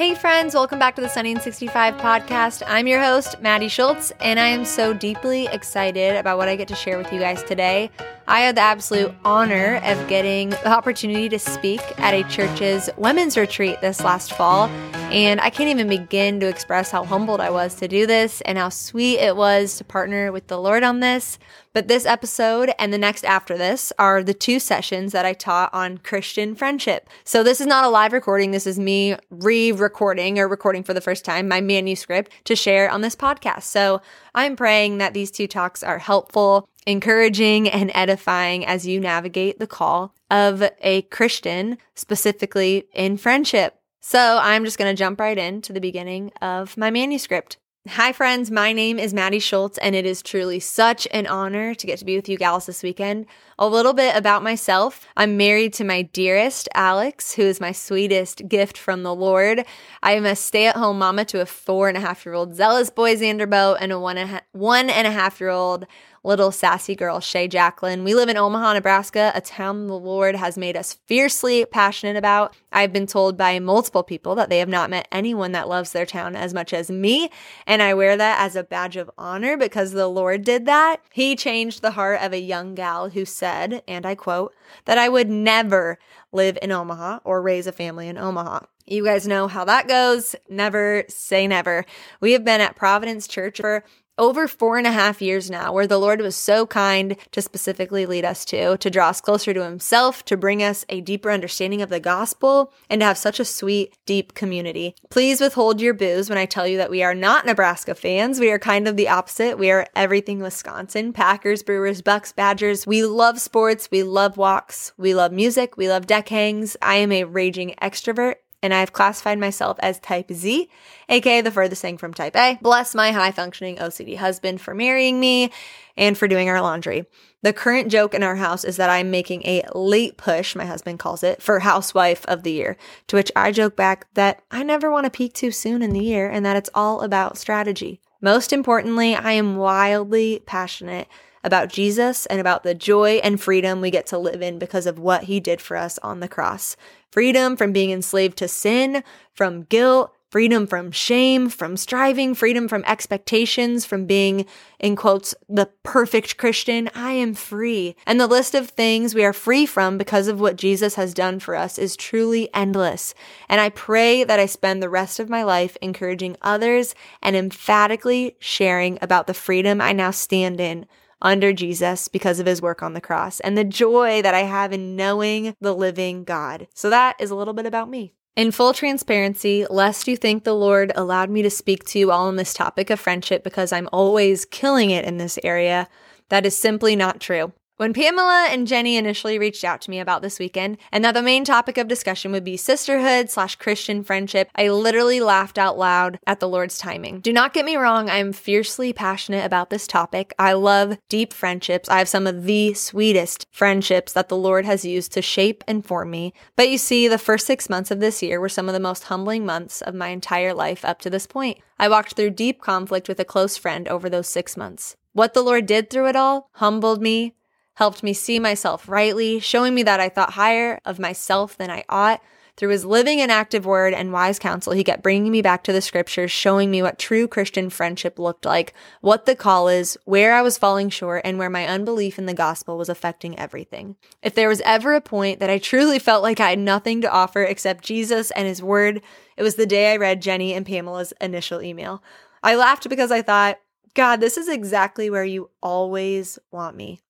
Hey, friends, welcome back to the Sunny and 65 podcast. I'm your host, Maddie Schultz, and I am so deeply excited about what I get to share with you guys today. I had the absolute honor of getting the opportunity to speak at a church's women's retreat this last fall, and I can't even begin to express how humbled I was to do this and how sweet it was to partner with the Lord on this. But this episode and the next after this are the two sessions that I taught on Christian friendship. So this is not a live recording. This is me re recording or recording for the first time my manuscript to share on this podcast. So I'm praying that these two talks are helpful, encouraging, and edifying as you navigate the call of a Christian, specifically in friendship. So I'm just going to jump right into the beginning of my manuscript. Hi, friends. My name is Maddie Schultz, and it is truly such an honor to get to be with you gals this weekend. A little bit about myself I'm married to my dearest, Alex, who is my sweetest gift from the Lord. I am a stay at home mama to a four and a half year old zealous boy, Xanderbo, and a one and a half, one and a half year old little sassy girl, Shay Jacqueline. We live in Omaha, Nebraska, a town the Lord has made us fiercely passionate about. I've been told by multiple people that they have not met anyone that loves their town as much as me, and I wear that as a badge of honor because the Lord did that. He changed the heart of a young gal who said, and I quote, that I would never live in Omaha or raise a family in Omaha. You guys know how that goes. Never say never. We have been at Providence Church for over four and a half years now, where the Lord was so kind to specifically lead us to, to draw us closer to Himself, to bring us a deeper understanding of the gospel, and to have such a sweet, deep community. Please withhold your boos when I tell you that we are not Nebraska fans. We are kind of the opposite. We are everything Wisconsin Packers, Brewers, Bucks, Badgers. We love sports. We love walks. We love music. We love deck hangs. I am a raging extrovert and I've classified myself as type Z, aka the furthest thing from type A. Bless my high functioning OCD husband for marrying me and for doing our laundry. The current joke in our house is that I'm making a late push, my husband calls it, for housewife of the year. To which I joke back that I never want to peak too soon in the year and that it's all about strategy. Most importantly, I am wildly passionate about Jesus and about the joy and freedom we get to live in because of what he did for us on the cross. Freedom from being enslaved to sin, from guilt, freedom from shame, from striving, freedom from expectations, from being, in quotes, the perfect Christian. I am free. And the list of things we are free from because of what Jesus has done for us is truly endless. And I pray that I spend the rest of my life encouraging others and emphatically sharing about the freedom I now stand in under Jesus because of his work on the cross and the joy that I have in knowing the living God. So that is a little bit about me. In full transparency, lest you think the Lord allowed me to speak to you all on this topic of friendship because I'm always killing it in this area, that is simply not true. When Pamela and Jenny initially reached out to me about this weekend and that the main topic of discussion would be sisterhood slash Christian friendship, I literally laughed out loud at the Lord's timing. Do not get me wrong, I'm fiercely passionate about this topic. I love deep friendships. I have some of the sweetest friendships that the Lord has used to shape and form me. But you see, the first six months of this year were some of the most humbling months of my entire life up to this point. I walked through deep conflict with a close friend over those six months. What the Lord did through it all humbled me, helped me see myself rightly, showing me that I thought higher of myself than I ought. Through his living and active word and wise counsel, he kept bringing me back to the scriptures, showing me what true Christian friendship looked like, what the call is, where I was falling short, and where my unbelief in the gospel was affecting everything. If there was ever a point that I truly felt like I had nothing to offer except Jesus and his word, it was the day I read Jenny and Pamela's initial email. I laughed because I thought, God, this is exactly where you always want me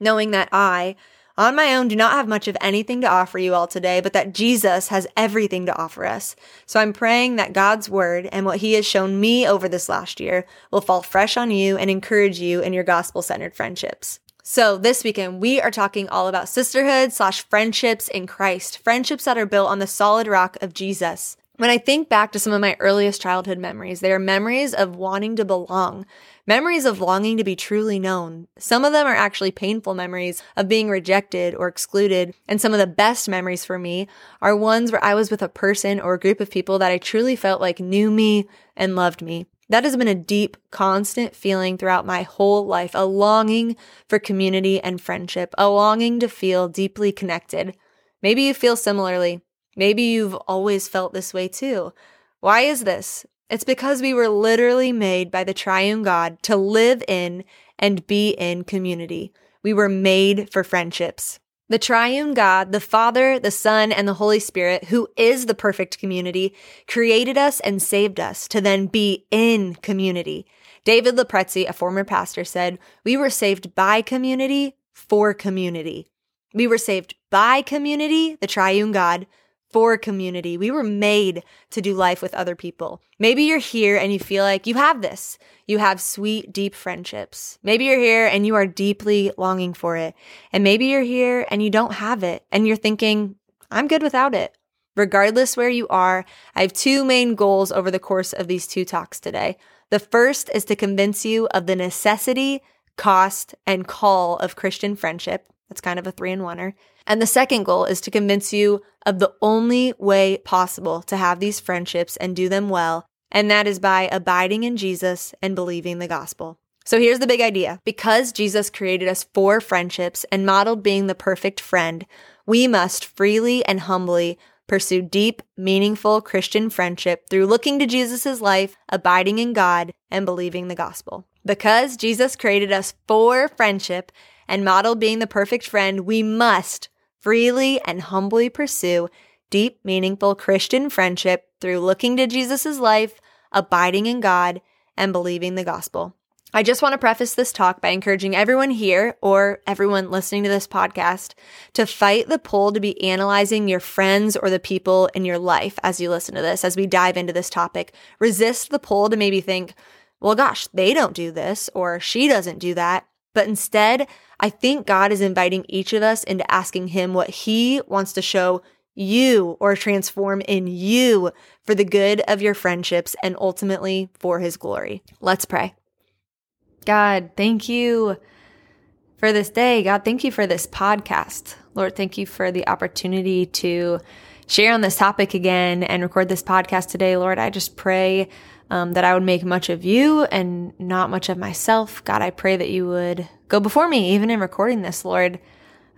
knowing that I, on my own, do not have much of anything to offer you all today, but that Jesus has everything to offer us. So I'm praying that God's word and what he has shown me over this last year will fall fresh on you and encourage you in your gospel centered friendships. So this weekend, we are talking all about sisterhood slash friendships in Christ, friendships that are built on the solid rock of Jesus. When I think back to some of my earliest childhood memories, they are memories of wanting to belong, memories of longing to be truly known. Some of them are actually painful memories of being rejected or excluded, and some of the best memories for me are ones where I was with a person or a group of people that I truly felt like knew me and loved me. That has been a deep, constant feeling throughout my whole life, a longing for community and friendship, a longing to feel deeply connected. Maybe you feel similarly. Maybe you've always felt this way too. Why is this? It's because we were literally made by the triune God to live in and be in community. We were made for friendships. The triune God, the Father, the Son, and the Holy Spirit, who is the perfect community, created us and saved us to then be in community. David Lopresti, a former pastor, said, We were saved by community for community. We were saved by community, the triune God, for community. We were made to do life with other people. Maybe you're here and you feel like you have this. You have sweet, deep friendships. Maybe you're here and you are deeply longing for it. And maybe you're here and you don't have it and you're thinking, I'm good without it. Regardless where you are, I have two main goals over the course of these two talks today. The first is to convince you of the necessity, cost, and call of Christian friendship. That's kind of a three in oneer. And the second goal is to convince you of the only way possible to have these friendships and do them well, and that is by abiding in Jesus and believing the gospel. So here's the big idea. Because Jesus created us for friendships and modeled being the perfect friend, we must freely and humbly pursue deep, meaningful Christian friendship through looking to Jesus' life, abiding in God, and believing the gospel. Because Jesus created us for friendship and model being the perfect friend, we must freely and humbly pursue deep, meaningful Christian friendship through looking to Jesus' life, abiding in God, and believing the gospel. I just want to preface this talk by encouraging everyone here or everyone listening to this podcast to fight the pull to be analyzing your friends or the people in your life as you listen to this, as we dive into this topic. Resist the pull to maybe think, well, gosh, they don't do this or she doesn't do that. But instead, I think God is inviting each of us into asking Him what He wants to show you or transform in you for the good of your friendships and ultimately for His glory. Let's pray. God, thank you for this day. God, thank you for this podcast. Lord, thank you for the opportunity to share on this topic again and record this podcast today. Lord, I just pray um, that I would make much of you and not much of myself. God, I pray that you would go before me, even in recording this, Lord.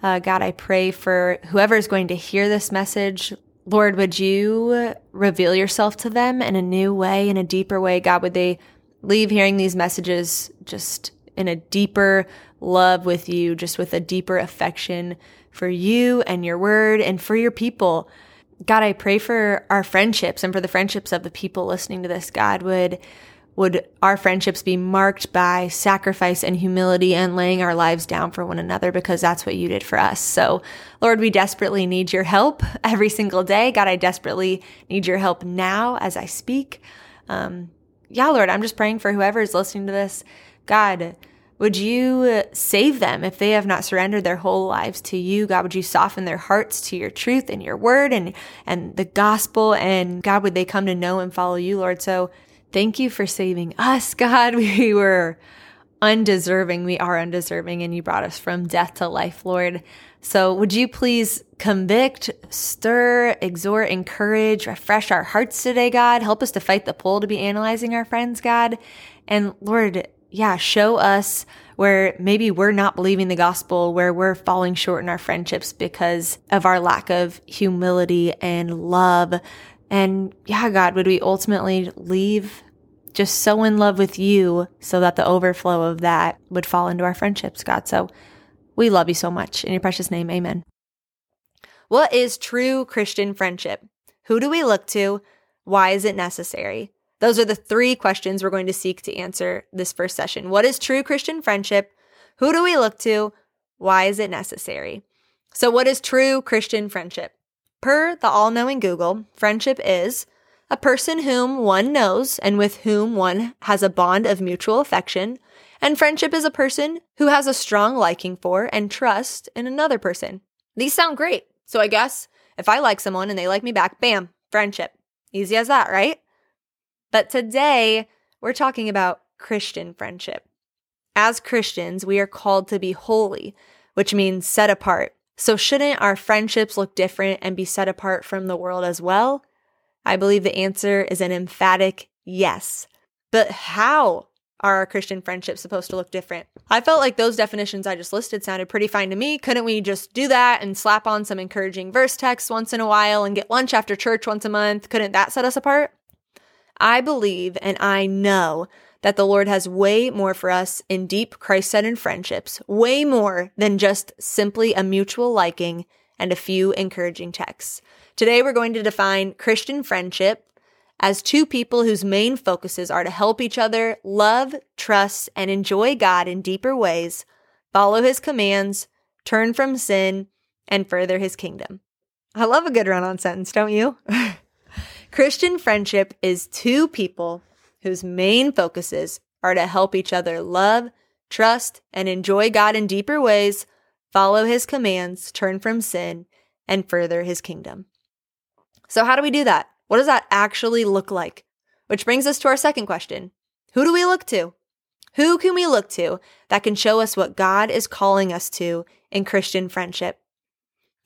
Uh, God, I pray for whoever is going to hear this message. Lord, would you reveal yourself to them in a new way, in a deeper way? God, would they leave hearing these messages just in a deeper love with you, just with a deeper affection for you and your word and for your people? God, I pray for our friendships and for the friendships of the people listening to this. God, would would our friendships be marked by sacrifice and humility and laying our lives down for one another because that's what you did for us. So, Lord, we desperately need your help every single day. God, I desperately need your help now as I speak. Um, yeah, Lord, I'm just praying for whoever is listening to this. God, would you uh, save them if they have not surrendered their whole lives to you? God, would you soften their hearts to your truth and your word and, and the gospel? And God, would they come to know and follow you, Lord? So thank you for saving us, God. We were undeserving. We are undeserving, and you brought us from death to life, Lord. So would you please convict, stir, exhort, encourage, refresh our hearts today, God? Help us to fight the pull to be analyzing our friends, God. And Lord, yeah, show us where maybe we're not believing the gospel, where we're falling short in our friendships because of our lack of humility and love. And yeah, God, would we ultimately leave just so in love with you so that the overflow of that would fall into our friendships, God? So we love you so much. In your precious name, amen. What is true Christian friendship? Who do we look to? Why is it necessary? Those are the three questions we're going to seek to answer this first session. What is true Christian friendship? Who do we look to? Why is it necessary? So, what is true Christian friendship? Per the all knowing Google, friendship is a person whom one knows and with whom one has a bond of mutual affection. And friendship is a person who has a strong liking for and trust in another person. These sound great. So, I guess if I like someone and they like me back, bam, friendship. Easy as that, right? But today, we're talking about Christian friendship. As Christians, we are called to be holy, which means set apart. So, shouldn't our friendships look different and be set apart from the world as well? I believe the answer is an emphatic yes. But how are our Christian friendships supposed to look different? I felt like those definitions I just listed sounded pretty fine to me. Couldn't we just do that and slap on some encouraging verse texts once in a while and get lunch after church once a month? Couldn't that set us apart? I believe and I know that the Lord has way more for us in deep Christ centered friendships, way more than just simply a mutual liking and a few encouraging texts. Today, we're going to define Christian friendship as two people whose main focuses are to help each other love, trust, and enjoy God in deeper ways, follow his commands, turn from sin, and further his kingdom. I love a good run on sentence, don't you? Christian friendship is two people whose main focuses are to help each other love, trust, and enjoy God in deeper ways, follow his commands, turn from sin, and further his kingdom. So, how do we do that? What does that actually look like? Which brings us to our second question Who do we look to? Who can we look to that can show us what God is calling us to in Christian friendship?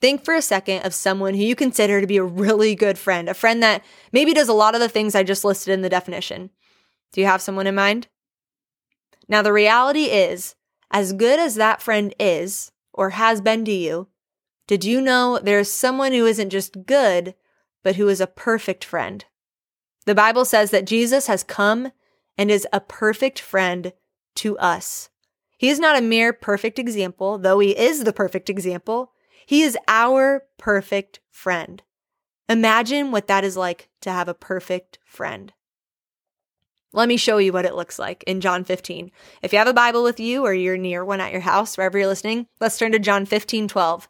Think for a second of someone who you consider to be a really good friend, a friend that maybe does a lot of the things I just listed in the definition. Do you have someone in mind? Now, the reality is, as good as that friend is or has been to you, did you know there's someone who isn't just good, but who is a perfect friend? The Bible says that Jesus has come and is a perfect friend to us. He is not a mere perfect example, though he is the perfect example. He is our perfect friend. Imagine what that is like to have a perfect friend. Let me show you what it looks like in John 15. If you have a Bible with you or you're near one at your house, wherever you're listening, let's turn to John 15, 12.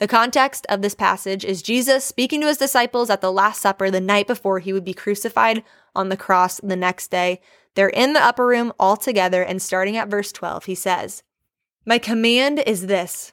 The context of this passage is Jesus speaking to his disciples at the Last Supper the night before he would be crucified on the cross the next day. They're in the upper room all together, and starting at verse 12, he says, My command is this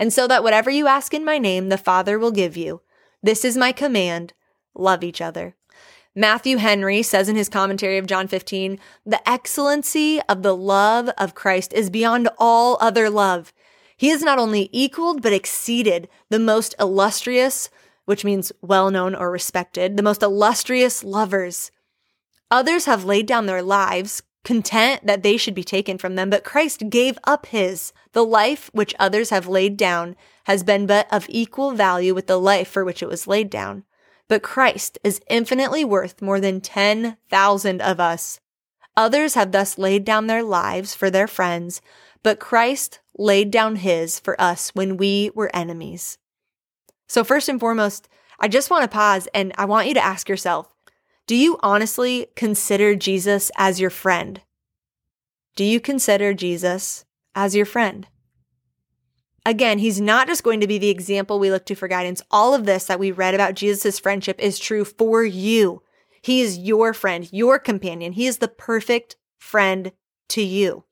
and so that whatever you ask in my name, the Father will give you. This is my command love each other. Matthew Henry says in his commentary of John 15, the excellency of the love of Christ is beyond all other love. He is not only equaled, but exceeded the most illustrious, which means well known or respected, the most illustrious lovers. Others have laid down their lives, content that they should be taken from them, but Christ gave up his. The life which others have laid down has been but of equal value with the life for which it was laid down. But Christ is infinitely worth more than 10,000 of us. Others have thus laid down their lives for their friends, but Christ laid down his for us when we were enemies. So, first and foremost, I just want to pause and I want you to ask yourself do you honestly consider Jesus as your friend? Do you consider Jesus as your friend? Again, he's not just going to be the example we look to for guidance. All of this that we read about Jesus' friendship is true for you. He is your friend, your companion. He is the perfect friend to you.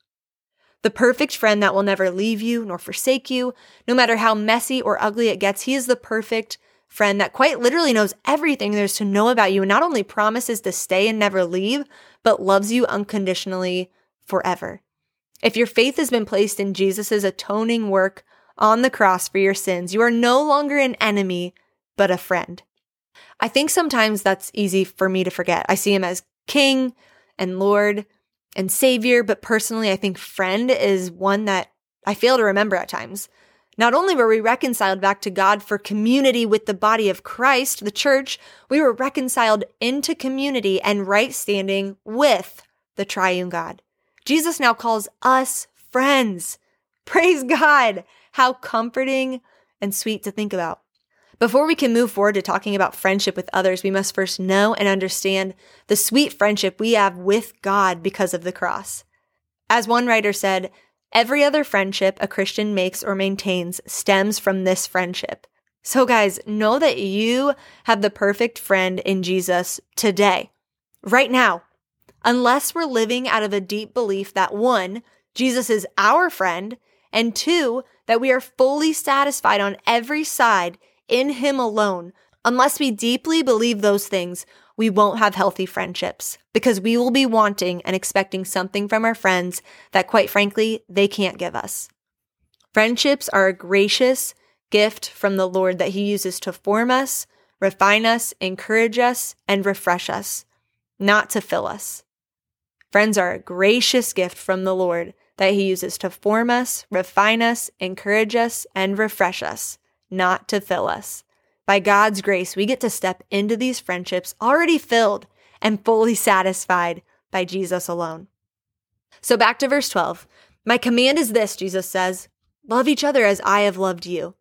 The perfect friend that will never leave you nor forsake you, no matter how messy or ugly it gets. He is the perfect friend that quite literally knows everything there's to know about you and not only promises to stay and never leave, but loves you unconditionally forever. If your faith has been placed in Jesus' atoning work on the cross for your sins. You are no longer an enemy, but a friend. I think sometimes that's easy for me to forget. I see him as king and Lord and Savior, but personally, I think friend is one that I fail to remember at times. Not only were we reconciled back to God for community with the body of Christ, the church, we were reconciled into community and right standing with the triune God. Jesus now calls us friends. Praise God. How comforting and sweet to think about. Before we can move forward to talking about friendship with others, we must first know and understand the sweet friendship we have with God because of the cross. As one writer said, every other friendship a Christian makes or maintains stems from this friendship. So, guys, know that you have the perfect friend in Jesus today, right now. Unless we're living out of a deep belief that one, Jesus is our friend, and two, that we are fully satisfied on every side in Him alone. Unless we deeply believe those things, we won't have healthy friendships because we will be wanting and expecting something from our friends that, quite frankly, they can't give us. Friendships are a gracious gift from the Lord that He uses to form us, refine us, encourage us, and refresh us, not to fill us. Friends are a gracious gift from the Lord that He uses to form us, refine us, encourage us, and refresh us, not to fill us. By God's grace, we get to step into these friendships already filled and fully satisfied by Jesus alone. So back to verse 12. My command is this, Jesus says love each other as I have loved you.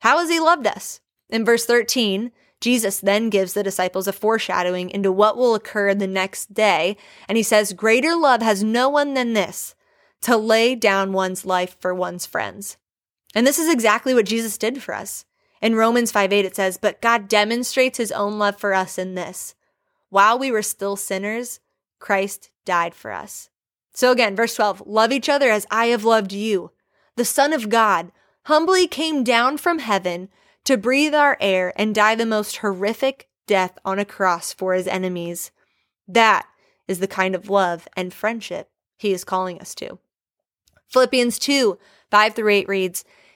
How has he loved us? In verse 13, Jesus then gives the disciples a foreshadowing into what will occur the next day. And he says, Greater love has no one than this, to lay down one's life for one's friends. And this is exactly what Jesus did for us. In Romans 5 8, it says, But God demonstrates his own love for us in this. While we were still sinners, Christ died for us. So again, verse 12, love each other as I have loved you. The Son of God humbly came down from heaven to breathe our air and die the most horrific death on a cross for his enemies. That is the kind of love and friendship he is calling us to. Philippians 2 5 through 8 reads,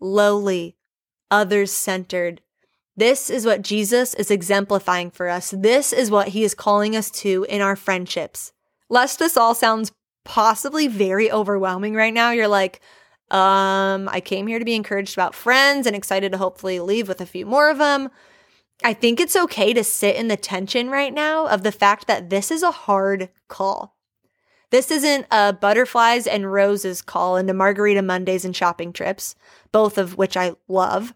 lowly, others centered. This is what Jesus is exemplifying for us. This is what he is calling us to in our friendships. Lest this all sounds possibly very overwhelming right now, you're like, um, I came here to be encouraged about friends and excited to hopefully leave with a few more of them. I think it's okay to sit in the tension right now of the fact that this is a hard call. This isn't a butterflies and roses call into Margarita Mondays and shopping trips, both of which I love.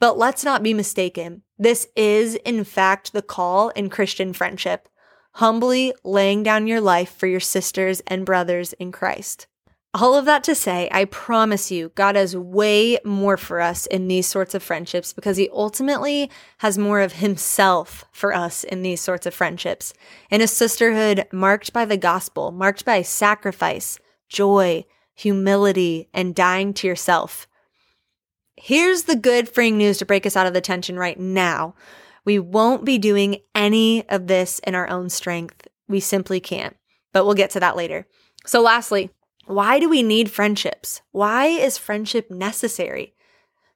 But let's not be mistaken. This is, in fact, the call in Christian friendship humbly laying down your life for your sisters and brothers in Christ. All of that to say, I promise you, God has way more for us in these sorts of friendships because He ultimately has more of Himself for us in these sorts of friendships. In a sisterhood marked by the gospel, marked by sacrifice, joy, humility, and dying to yourself. Here's the good freeing news to break us out of the tension right now. We won't be doing any of this in our own strength. We simply can't, but we'll get to that later. So, lastly, why do we need friendships? Why is friendship necessary?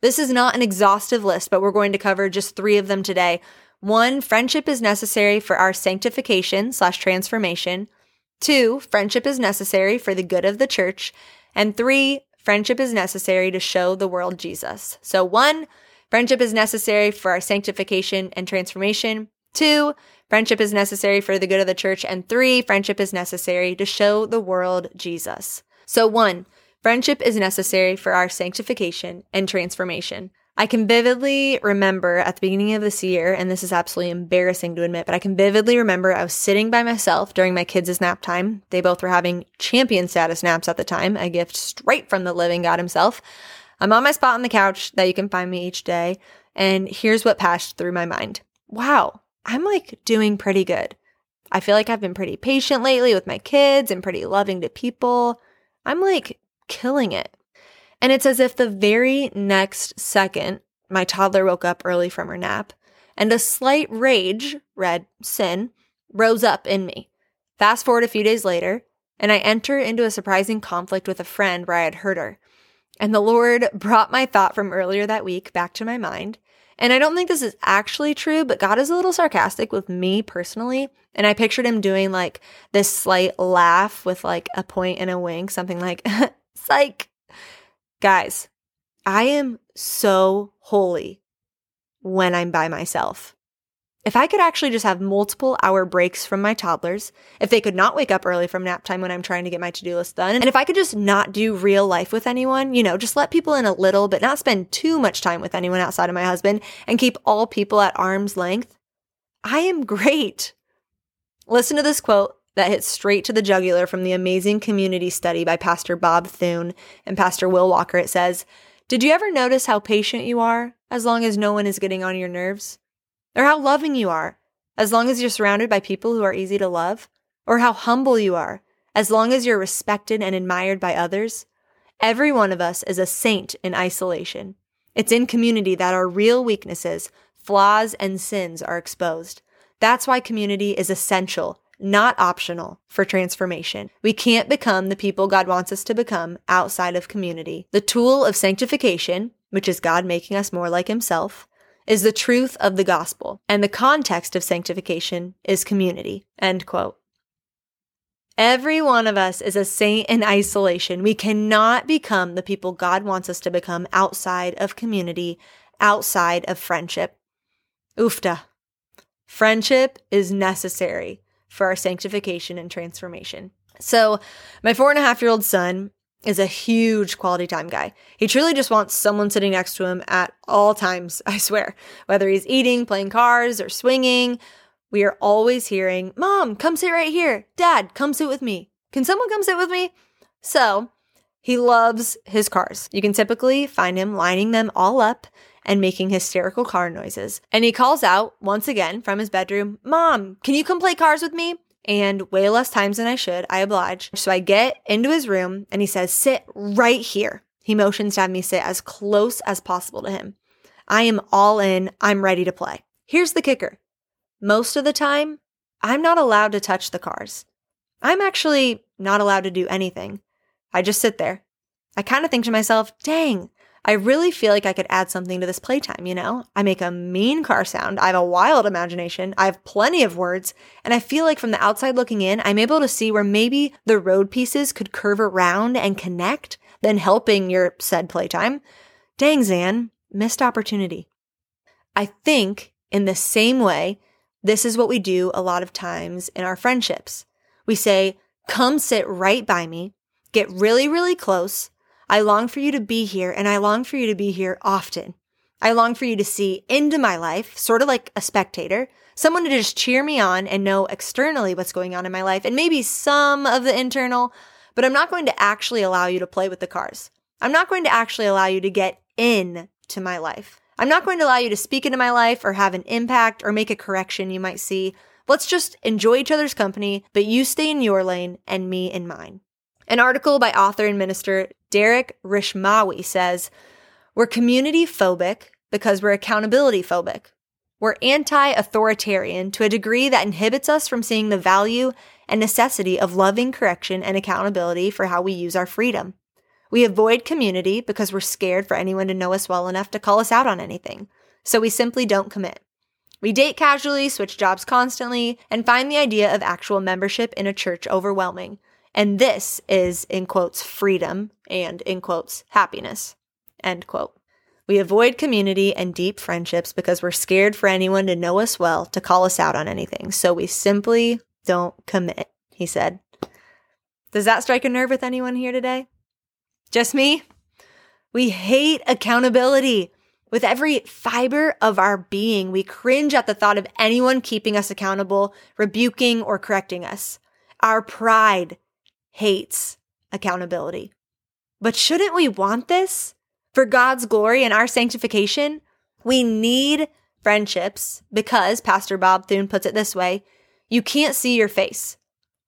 This is not an exhaustive list, but we're going to cover just three of them today. One, friendship is necessary for our sanctification slash transformation. Two, friendship is necessary for the good of the church. And three, friendship is necessary to show the world Jesus. So one, friendship is necessary for our sanctification and transformation. Two, Friendship is necessary for the good of the church. And three, friendship is necessary to show the world Jesus. So, one, friendship is necessary for our sanctification and transformation. I can vividly remember at the beginning of this year, and this is absolutely embarrassing to admit, but I can vividly remember I was sitting by myself during my kids' nap time. They both were having champion status naps at the time, a gift straight from the living God himself. I'm on my spot on the couch that you can find me each day, and here's what passed through my mind. Wow, I'm like doing pretty good. I feel like I've been pretty patient lately with my kids and pretty loving to people. I'm like killing it. And it's as if the very next second, my toddler woke up early from her nap and a slight rage, red sin, rose up in me. Fast forward a few days later, and I enter into a surprising conflict with a friend where I had hurt her. And the Lord brought my thought from earlier that week back to my mind and I don't think this is actually true, but God is a little sarcastic with me personally. And I pictured him doing like this slight laugh with like a point and a wink, something like, psych. Guys, I am so holy when I'm by myself. If I could actually just have multiple hour breaks from my toddlers, if they could not wake up early from nap time when I'm trying to get my to do list done, and if I could just not do real life with anyone, you know, just let people in a little, but not spend too much time with anyone outside of my husband and keep all people at arm's length, I am great. Listen to this quote that hits straight to the jugular from the amazing community study by Pastor Bob Thune and Pastor Will Walker. It says, Did you ever notice how patient you are as long as no one is getting on your nerves? Or how loving you are as long as you're surrounded by people who are easy to love? Or how humble you are as long as you're respected and admired by others? Every one of us is a saint in isolation. It's in community that our real weaknesses, flaws, and sins are exposed. That's why community is essential not optional for transformation. We can't become the people God wants us to become outside of community. The tool of sanctification, which is God making us more like Himself, is the truth of the gospel, and the context of sanctification is community. End quote. Every one of us is a saint in isolation. We cannot become the people God wants us to become outside of community, outside of friendship. Oofta. Friendship is necessary for our sanctification and transformation. So, my four and a half year old son is a huge quality time guy. He truly just wants someone sitting next to him at all times, I swear. Whether he's eating, playing cars, or swinging, we are always hearing, Mom, come sit right here. Dad, come sit with me. Can someone come sit with me? So, he loves his cars. You can typically find him lining them all up and making hysterical car noises. And he calls out once again from his bedroom, Mom, can you come play cars with me? And way less times than I should, I oblige. So I get into his room and he says, Sit right here. He motions to have me sit as close as possible to him. I am all in. I'm ready to play. Here's the kicker most of the time, I'm not allowed to touch the cars. I'm actually not allowed to do anything. I just sit there. I kind of think to myself, dang, I really feel like I could add something to this playtime, you know? I make a mean car sound. I have a wild imagination. I have plenty of words. And I feel like from the outside looking in, I'm able to see where maybe the road pieces could curve around and connect, then helping your said playtime. Dang, Zan, missed opportunity. I think in the same way, this is what we do a lot of times in our friendships. We say, come sit right by me, get really, really close, I long for you to be here and I long for you to be here often. I long for you to see into my life, sort of like a spectator, someone to just cheer me on and know externally what's going on in my life and maybe some of the internal, but I'm not going to actually allow you to play with the cars. I'm not going to actually allow you to get in to my life. I'm not going to allow you to speak into my life or have an impact or make a correction you might see. Let's just enjoy each other's company, but you stay in your lane and me in mine. An article by author and minister Derek Rishmawy says, We're community phobic because we're accountability phobic. We're anti authoritarian to a degree that inhibits us from seeing the value and necessity of loving correction and accountability for how we use our freedom. We avoid community because we're scared for anyone to know us well enough to call us out on anything. So we simply don't commit. We date casually, switch jobs constantly, and find the idea of actual membership in a church overwhelming. And this is, in quotes, freedom and, in quotes, happiness, end quote. We avoid community and deep friendships because we're scared for anyone to know us well to call us out on anything. So we simply don't commit, he said. Does that strike a nerve with anyone here today? Just me? We hate accountability. With every fiber of our being, we cringe at the thought of anyone keeping us accountable, rebuking, or correcting us. Our pride hates accountability. But shouldn't we want this? For God's glory and our sanctification, we need friendships because, Pastor Bob Thune puts it this way, you can't see your face.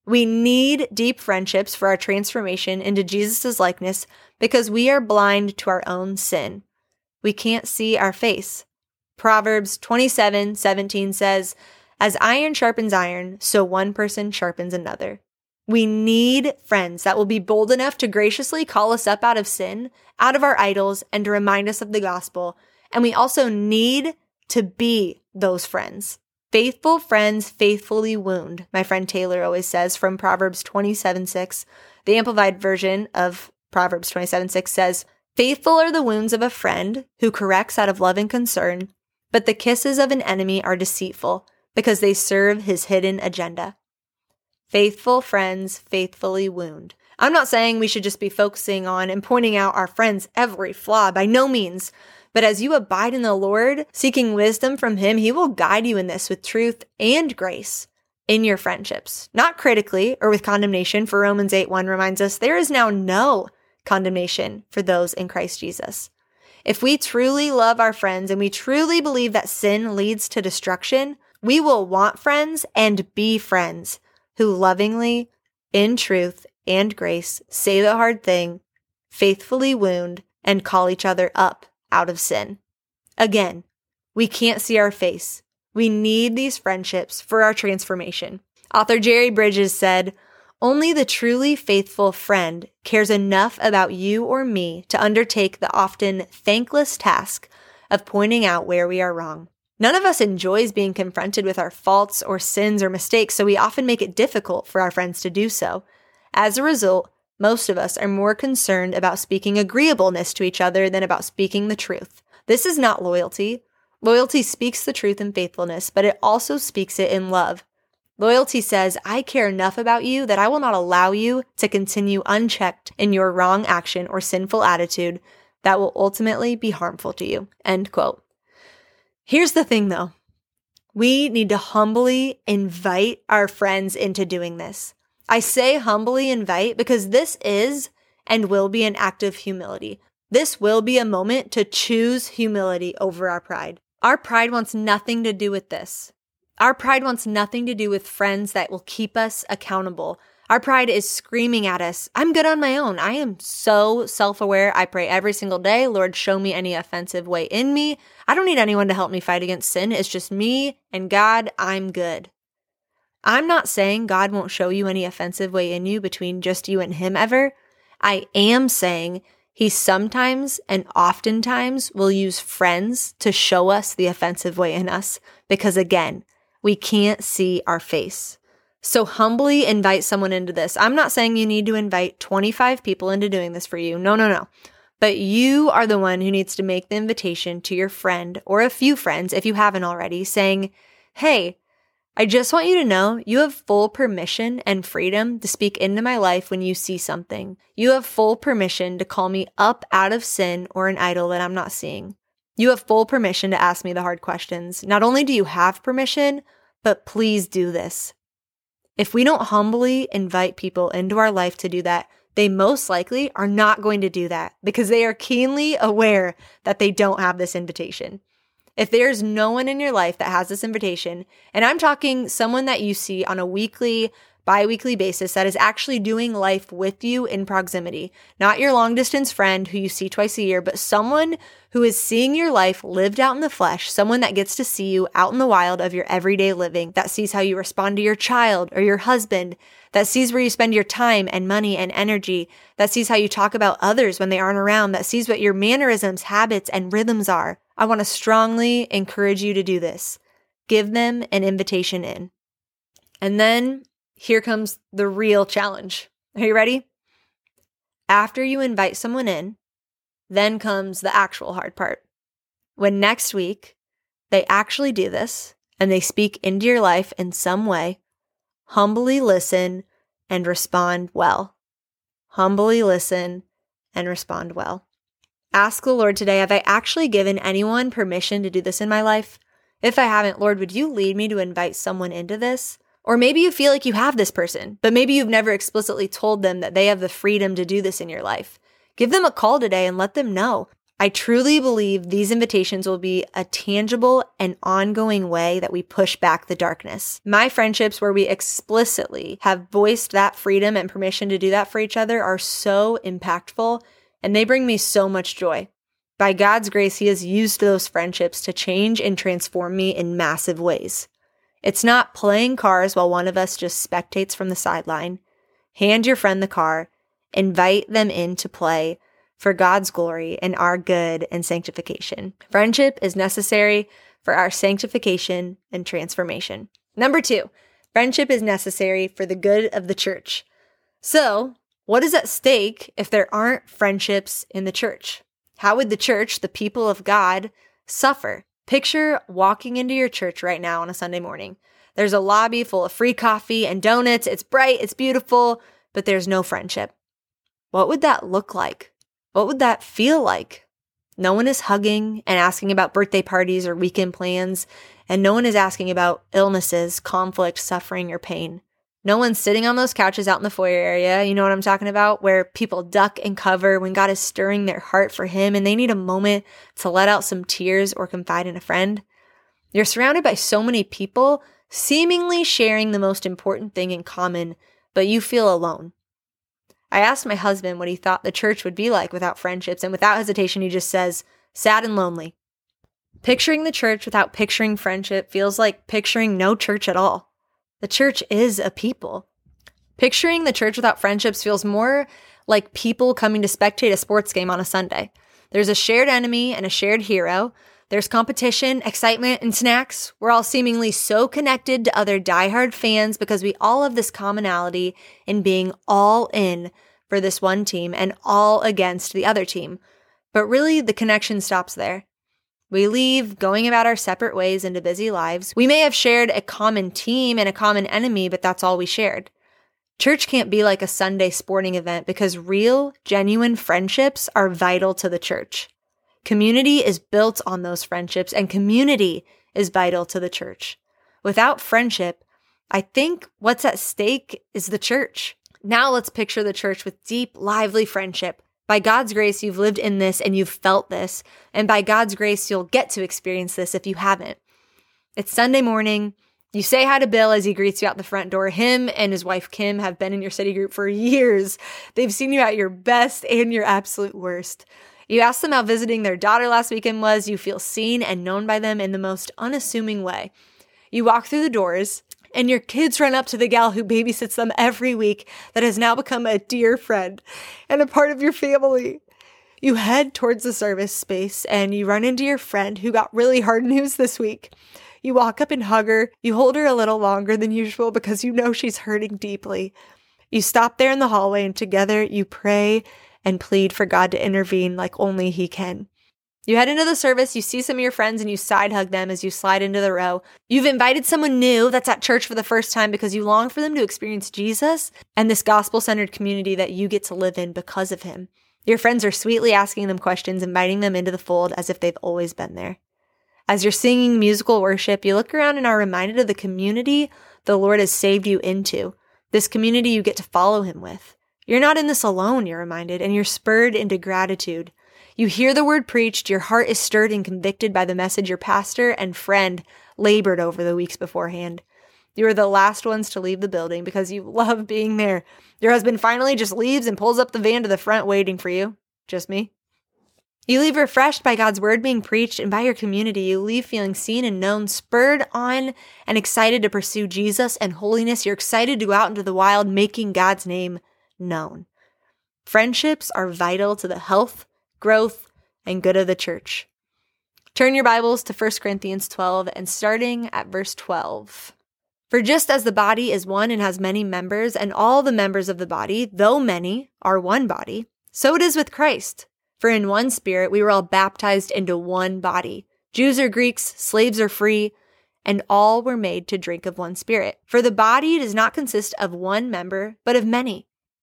We need deep friendships for our transformation into Jesus' likeness because we are blind to our own sin. We can't see our face. Proverbs 27 17 says, As iron sharpens iron, so one person sharpens another. We need friends that will be bold enough to graciously call us up out of sin, out of our idols, and to remind us of the gospel. And we also need to be those friends. Faithful friends faithfully wound, my friend Taylor always says from Proverbs 27 6. The Amplified version of Proverbs 27 6 says, Faithful are the wounds of a friend who corrects out of love and concern, but the kisses of an enemy are deceitful because they serve his hidden agenda. Faithful friends faithfully wound. I'm not saying we should just be focusing on and pointing out our friends' every flaw, by no means. But as you abide in the Lord, seeking wisdom from Him, He will guide you in this with truth and grace. in your friendships, not critically or with condemnation, for Romans 8 1 reminds us there is now no condemnation for those in Christ Jesus. If we truly love our friends and we truly believe that sin leads to destruction, we will want friends and be friends who lovingly, in truth and grace, say the hard thing, faithfully wound, and call each other up out of sin. Again, we can't see our face. We need these friendships for our transformation. Author Jerry Bridges said, only the truly faithful friend cares enough about you or me to undertake the often thankless task of pointing out where we are wrong. None of us enjoys being confronted with our faults or sins or mistakes, so we often make it difficult for our friends to do so. As a result, most of us are more concerned about speaking agreeableness to each other than about speaking the truth. This is not loyalty. Loyalty speaks the truth in faithfulness, but it also speaks it in love. Loyalty says, I care enough about you that I will not allow you to continue unchecked in your wrong action or sinful attitude that will ultimately be harmful to you. End quote. Here's the thing though. We need to humbly invite our friends into doing this. I say humbly invite because this is and will be an act of humility. This will be a moment to choose humility over our pride. Our pride wants nothing to do with this. Our pride wants nothing to do with friends that will keep us accountable. Our pride is screaming at us, I'm good on my own. I am so self aware. I pray every single day, Lord, show me any offensive way in me. I don't need anyone to help me fight against sin. It's just me and God. I'm good. I'm not saying God won't show you any offensive way in you between just you and Him ever. I am saying He sometimes and oftentimes will use friends to show us the offensive way in us because, again, we can't see our face. So humbly invite someone into this. I'm not saying you need to invite 25 people into doing this for you. No, no, no. But you are the one who needs to make the invitation to your friend or a few friends, if you haven't already, saying, Hey, I just want you to know you have full permission and freedom to speak into my life when you see something. You have full permission to call me up out of sin or an idol that I'm not seeing. You have full permission to ask me the hard questions. Not only do you have permission, but please do this. If we don't humbly invite people into our life to do that, they most likely are not going to do that because they are keenly aware that they don't have this invitation. If there's no one in your life that has this invitation, and I'm talking someone that you see on a weekly, bi-weekly basis that is actually doing life with you in proximity. Not your long distance friend who you see twice a year, but someone who is seeing your life lived out in the flesh, someone that gets to see you out in the wild of your everyday living, that sees how you respond to your child or your husband, that sees where you spend your time and money and energy, that sees how you talk about others when they aren't around, that sees what your mannerisms, habits, and rhythms are. I want to strongly encourage you to do this. Give them an invitation in. And then here comes the real challenge. Are you ready? After you invite someone in, then comes the actual hard part. When next week they actually do this and they speak into your life in some way, humbly listen and respond well. Humbly listen and respond well. Ask the Lord today Have I actually given anyone permission to do this in my life? If I haven't, Lord, would you lead me to invite someone into this? Or maybe you feel like you have this person, but maybe you've never explicitly told them that they have the freedom to do this in your life. Give them a call today and let them know. I truly believe these invitations will be a tangible and ongoing way that we push back the darkness. My friendships, where we explicitly have voiced that freedom and permission to do that for each other, are so impactful and they bring me so much joy. By God's grace, He has used those friendships to change and transform me in massive ways. It's not playing cars while one of us just spectates from the sideline. Hand your friend the car, invite them in to play for God's glory and our good and sanctification. Friendship is necessary for our sanctification and transformation. Number two, friendship is necessary for the good of the church. So, what is at stake if there aren't friendships in the church? How would the church, the people of God, suffer? Picture walking into your church right now on a Sunday morning. There's a lobby full of free coffee and donuts. It's bright, it's beautiful, but there's no friendship. What would that look like? What would that feel like? No one is hugging and asking about birthday parties or weekend plans, and no one is asking about illnesses, conflict, suffering, or pain. No one's sitting on those couches out in the foyer area, you know what I'm talking about, where people duck and cover when God is stirring their heart for Him and they need a moment to let out some tears or confide in a friend. You're surrounded by so many people seemingly sharing the most important thing in common, but you feel alone. I asked my husband what he thought the church would be like without friendships, and without hesitation, he just says, sad and lonely. Picturing the church without picturing friendship feels like picturing no church at all. The church is a people. Picturing the church without friendships feels more like people coming to spectate a sports game on a Sunday. There's a shared enemy and a shared hero. There's competition, excitement, and snacks. We're all seemingly so connected to other diehard fans because we all have this commonality in being all in for this one team and all against the other team. But really, the connection stops there. We leave going about our separate ways into busy lives. We may have shared a common team and a common enemy, but that's all we shared. Church can't be like a Sunday sporting event because real, genuine friendships are vital to the church. Community is built on those friendships, and community is vital to the church. Without friendship, I think what's at stake is the church. Now let's picture the church with deep, lively friendship by God's grace, you've lived in this and you've felt this. And by God's grace, you'll get to experience this if you haven't. It's Sunday morning. You say hi to Bill as he greets you out the front door. Him and his wife Kim have been in your city group for years. They've seen you at your best and your absolute worst. You ask them how visiting their daughter last weekend was. You feel seen and known by them in the most unassuming way. You walk through the doors and your kids run up to the gal who babysits them every week that has now become a dear friend and a part of your family. You head towards the service space and you run into your friend who got really hard news this week. You walk up and hug her. You hold her a little longer than usual because you know she's hurting deeply. You stop there in the hallway and together you pray and plead for God to intervene like only He can. You head into the service, you see some of your friends, and you side hug them as you slide into the row. You've invited someone new that's at church for the first time because you long for them to experience Jesus and this gospel centered community that you get to live in because of him. Your friends are sweetly asking them questions, inviting them into the fold as if they've always been there. As you're singing musical worship, you look around and are reminded of the community the Lord has saved you into, this community you get to follow him with. You're not in this alone, you're reminded, and you're spurred into gratitude. You hear the word preached, your heart is stirred and convicted by the message your pastor and friend labored over the weeks beforehand. You are the last ones to leave the building because you love being there. Your husband finally just leaves and pulls up the van to the front waiting for you. Just me. You leave refreshed by God's word being preached and by your community. You leave feeling seen and known, spurred on and excited to pursue Jesus and holiness. You're excited to go out into the wild, making God's name known. Friendships are vital to the health growth, and good of the church. Turn your Bibles to 1 Corinthians 12 and starting at verse 12. For just as the body is one and has many members, and all the members of the body, though many, are one body, so it is with Christ. For in one spirit we were all baptized into one body. Jews or Greeks, slaves or free, and all were made to drink of one spirit. For the body does not consist of one member, but of many.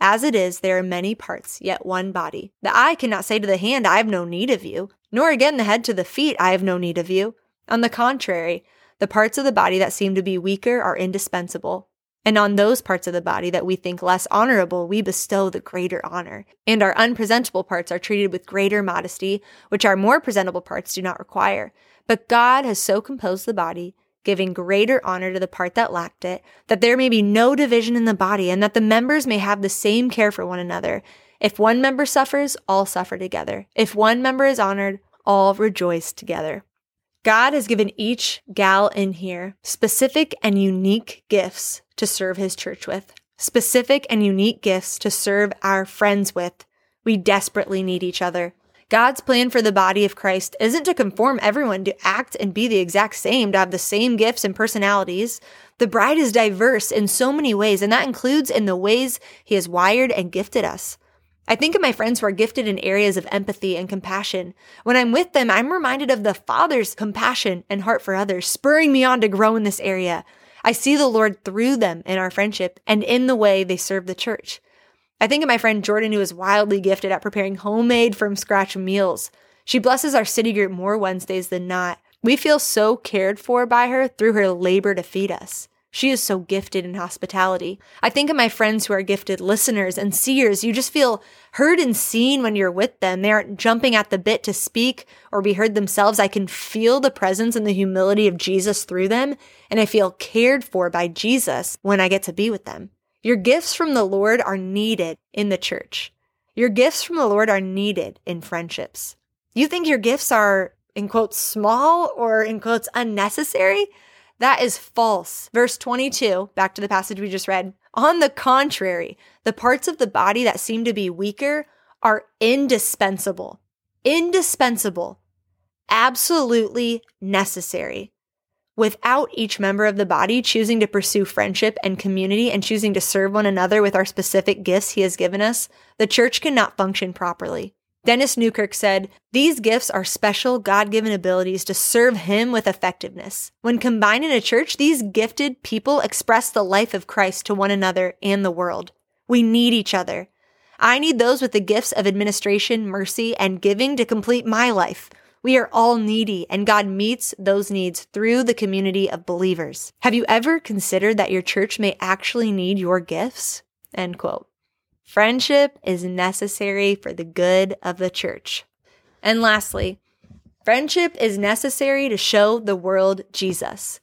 As it is, there are many parts, yet one body. The eye cannot say to the hand, I have no need of you, nor again the head to the feet, I have no need of you. On the contrary, the parts of the body that seem to be weaker are indispensable. And on those parts of the body that we think less honorable, we bestow the greater honor. And our unpresentable parts are treated with greater modesty, which our more presentable parts do not require. But God has so composed the body giving greater honor to the part that lacked it, that there may be no division in the body, and that the members may have the same care for one another. If one member suffers, all suffer together. If one member is honored, all rejoice together. God has given each gal in here specific and unique gifts to serve his church with, specific and unique gifts to serve our friends with. We desperately need each other. God's plan for the body of Christ isn't to conform everyone to act and be the exact same, to have the same gifts and personalities. The bride is diverse in so many ways, and that includes in the ways He has wired and gifted us. I think of my friends who are gifted in areas of empathy and compassion. When I'm with them, I'm reminded of the Father's compassion and heart for others, spurring me on to grow in this area. I see the Lord through them in our friendship and in the way they serve the church. I think of my friend Jordan, who is wildly gifted at preparing homemade from scratch meals. She blesses our city group more Wednesdays than not. We feel so cared for by her through her labor to feed us. She is so gifted in hospitality. I think of my friends who are gifted listeners and seers. You just feel heard and seen when you're with them. They aren't jumping at the bit to speak or be heard themselves. I can feel the presence and the humility of Jesus through them, and I feel cared for by Jesus when I get to be with them. Your gifts from the Lord are needed in the church. Your gifts from the Lord are needed in friendships. You think your gifts are, in quotes, small or in quotes, unnecessary? That is false. Verse 22, back to the passage we just read. On the contrary, the parts of the body that seem to be weaker are indispensable. Indispensable. Absolutely necessary without each member of the body choosing to pursue friendship and community and choosing to serve one another with our specific gifts he has given us, the church cannot function properly. Dennis Newkirk said, These gifts are special God given abilities to serve Him with effectiveness. When combined in a church, these gifted people express the life of Christ to one another and the world. We need each other. I need those with the gifts of administration, mercy, and giving to complete my life. We are all needy, and God meets those needs through the community of believers. Have you ever considered that your church may actually need your gifts? End quote. Friendship is necessary for the good of the church. And lastly, friendship is necessary to show the world Jesus.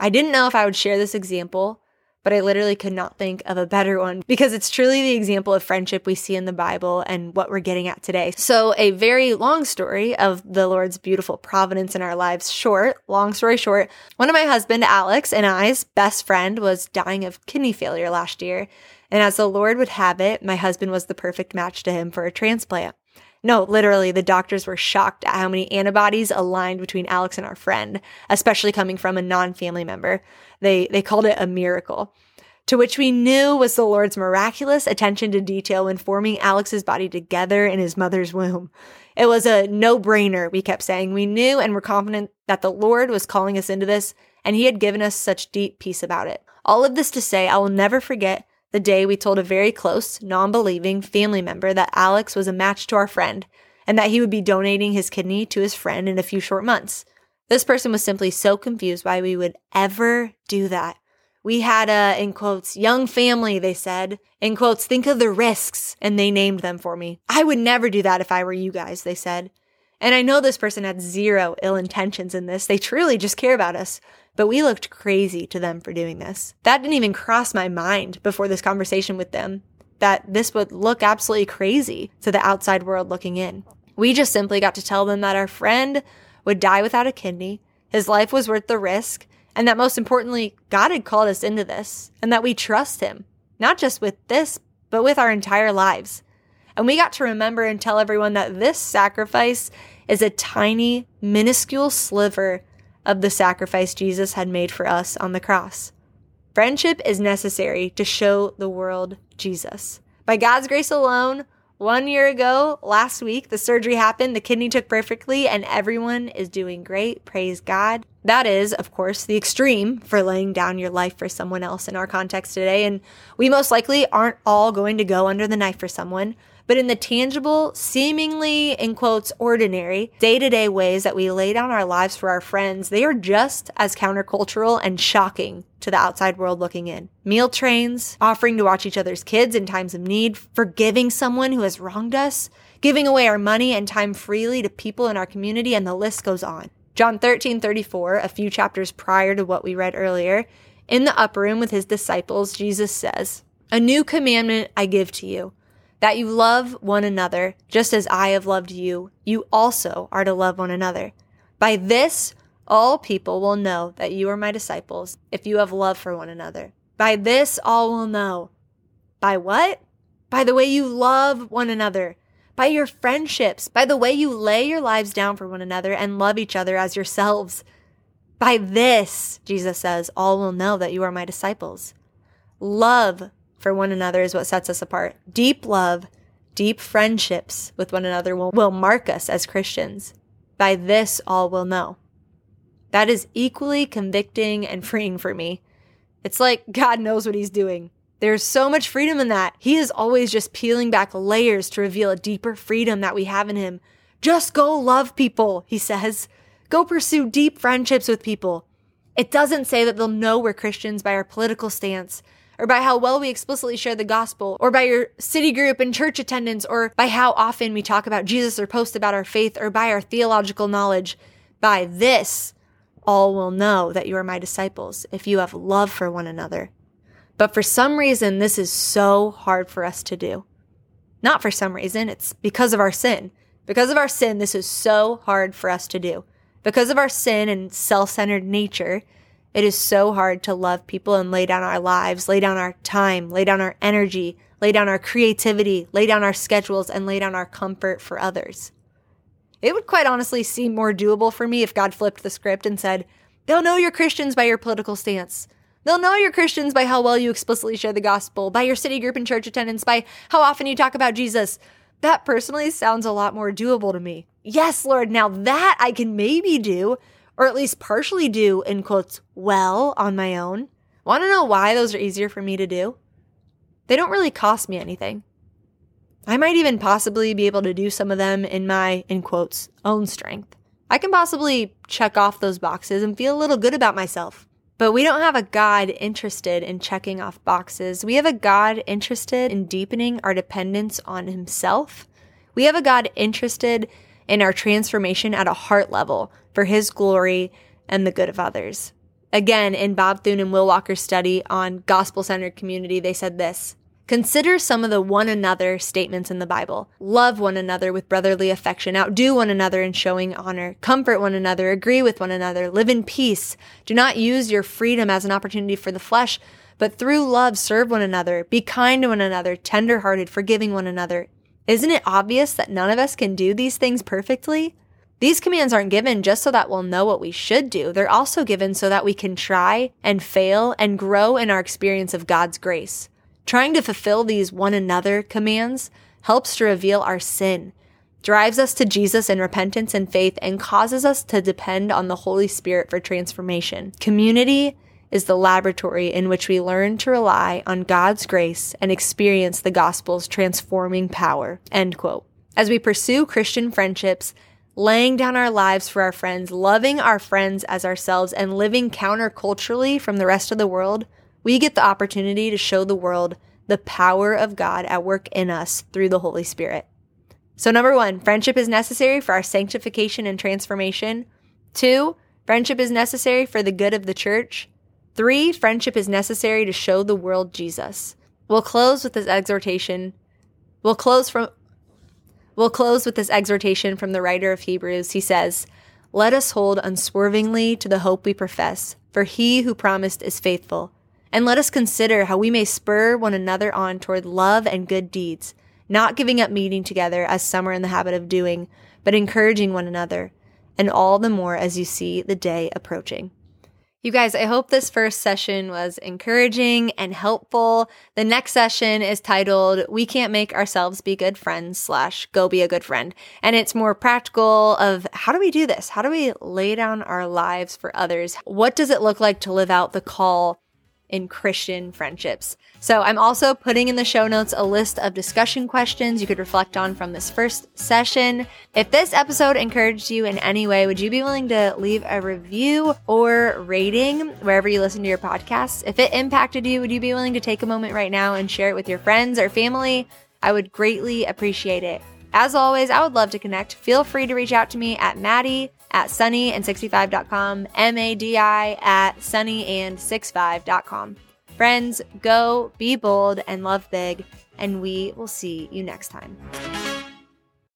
I didn't know if I would share this example but I literally could not think of a better one because it's truly the example of friendship we see in the Bible and what we're getting at today. So, a very long story of the Lord's beautiful providence in our lives short, long story short, one of my husband, Alex, and I's best friend was dying of kidney failure last year. And as the Lord would have it, my husband was the perfect match to him for a transplant. No, literally, the doctors were shocked at how many antibodies aligned between Alex and our friend, especially coming from a non family member. They, they called it a miracle. To which we knew was the Lord's miraculous attention to detail in forming Alex's body together in his mother's womb. It was a no brainer, we kept saying. We knew and were confident that the Lord was calling us into this, and He had given us such deep peace about it. All of this to say, I will never forget the day we told a very close, non believing family member that Alex was a match to our friend and that he would be donating his kidney to his friend in a few short months. This person was simply so confused why we would ever do that. We had a, in quotes, young family, they said. In quotes, think of the risks, and they named them for me. I would never do that if I were you guys, they said. And I know this person had zero ill intentions in this. They truly just care about us. But we looked crazy to them for doing this. That didn't even cross my mind before this conversation with them that this would look absolutely crazy to the outside world looking in. We just simply got to tell them that our friend would die without a kidney, his life was worth the risk, and that most importantly, God had called us into this and that we trust Him, not just with this, but with our entire lives. And we got to remember and tell everyone that this sacrifice is a tiny, minuscule sliver of the sacrifice Jesus had made for us on the cross. Friendship is necessary to show the world Jesus. By God's grace alone, one year ago, last week, the surgery happened, the kidney took perfectly, and everyone is doing great. Praise God. That is, of course, the extreme for laying down your life for someone else in our context today. And we most likely aren't all going to go under the knife for someone. But in the tangible, seemingly, in quotes, ordinary, day to day ways that we lay down our lives for our friends, they are just as countercultural and shocking to the outside world looking in. Meal trains, offering to watch each other's kids in times of need, forgiving someone who has wronged us, giving away our money and time freely to people in our community, and the list goes on. John 13, 34, a few chapters prior to what we read earlier, in the upper room with his disciples, Jesus says, A new commandment I give to you that you love one another just as I have loved you. You also are to love one another. By this, all people will know that you are my disciples if you have love for one another. By this, all will know. By what? By the way you love one another. by your friendships, by the way you lay your lives down for one another and love each other as yourselves. By this, Jesus says, all will know that you are my disciples. Love for one another is what sets us apart. Deep love, deep friendships with one another will, will mark us as Christians. By this, all will know. That is equally convicting and freeing for me. It's like God knows what he's doing. There's so much freedom in that. He is always just peeling back layers to reveal a deeper freedom that we have in him. Just go love people, he says. Go pursue deep friendships with people. It doesn't say that they'll know we're Christians by our political stance, or by how well we explicitly share the gospel, or by your city group and church attendance, or by how often we talk about Jesus or post about our faith, or by our theological knowledge. By this, all will know that you are my disciples if you have love for one another. But for some reason, this is so hard for us to do. Not for some reason, it's because of our sin. Because of our sin, this is so hard for us to do. Because of our sin and self centered nature, it is so hard to love people and lay down our lives, lay down our time, lay down our energy, lay down our creativity, lay down our schedules, and lay down our comfort for others. It would quite honestly seem more doable for me if God flipped the script and said, They'll know you're Christians by your political stance. They'll know you're Christians by how well you explicitly share the gospel, by your city group and church attendance, by how often you talk about Jesus. That personally sounds a lot more doable to me. Yes, Lord, now that I can maybe do, or at least partially do, in quotes, well on my own. Want to know why those are easier for me to do? They don't really cost me anything. I might even possibly be able to do some of them in my, in quotes, own strength. I can possibly check off those boxes and feel a little good about myself. But we don't have a God interested in checking off boxes. We have a God interested in deepening our dependence on Himself. We have a God interested in our transformation at a heart level for His glory and the good of others. Again, in Bob Thune and Will Walker's study on gospel centered community, they said this Consider some of the one another statements in the Bible. Love one another with brotherly affection, outdo one another in showing honor, comfort one another, agree with one another, live in peace. Do not use your freedom as an opportunity for the flesh, but through love serve one another, be kind to one another, tender hearted, forgiving one another. Isn't it obvious that none of us can do these things perfectly? These commands aren't given just so that we'll know what we should do. They're also given so that we can try and fail and grow in our experience of God's grace. Trying to fulfill these one another commands helps to reveal our sin, drives us to Jesus in repentance and faith, and causes us to depend on the Holy Spirit for transformation. Community is the laboratory in which we learn to rely on God's grace and experience the gospel's transforming power. End quote. As we pursue Christian friendships, laying down our lives for our friends, loving our friends as ourselves, and living counterculturally from the rest of the world, we get the opportunity to show the world the power of God at work in us through the Holy Spirit. So, number one, friendship is necessary for our sanctification and transformation. Two, friendship is necessary for the good of the church. Three, friendship is necessary to show the world Jesus. We'll close with this exhortation. We'll close from We'll close with this exhortation from the writer of Hebrews. He says, Let us hold unswervingly to the hope we profess, for he who promised is faithful. And let us consider how we may spur one another on toward love and good deeds, not giving up meeting together as some are in the habit of doing, but encouraging one another, and all the more as you see the day approaching. You guys, I hope this first session was encouraging and helpful. The next session is titled We Can't Make Ourselves Be Good Friends slash Go Be a Good Friend. And it's more practical of how do we do this? How do we lay down our lives for others? What does it look like to live out the call in Christian friendships. So, I'm also putting in the show notes a list of discussion questions you could reflect on from this first session. If this episode encouraged you in any way, would you be willing to leave a review or rating wherever you listen to your podcasts? If it impacted you, would you be willing to take a moment right now and share it with your friends or family? I would greatly appreciate it. As always, I would love to connect. Feel free to reach out to me at Madi at sunnyand65.com, M A D I at sunnyand65.com. Friends, go, be bold, and love big, and we will see you next time.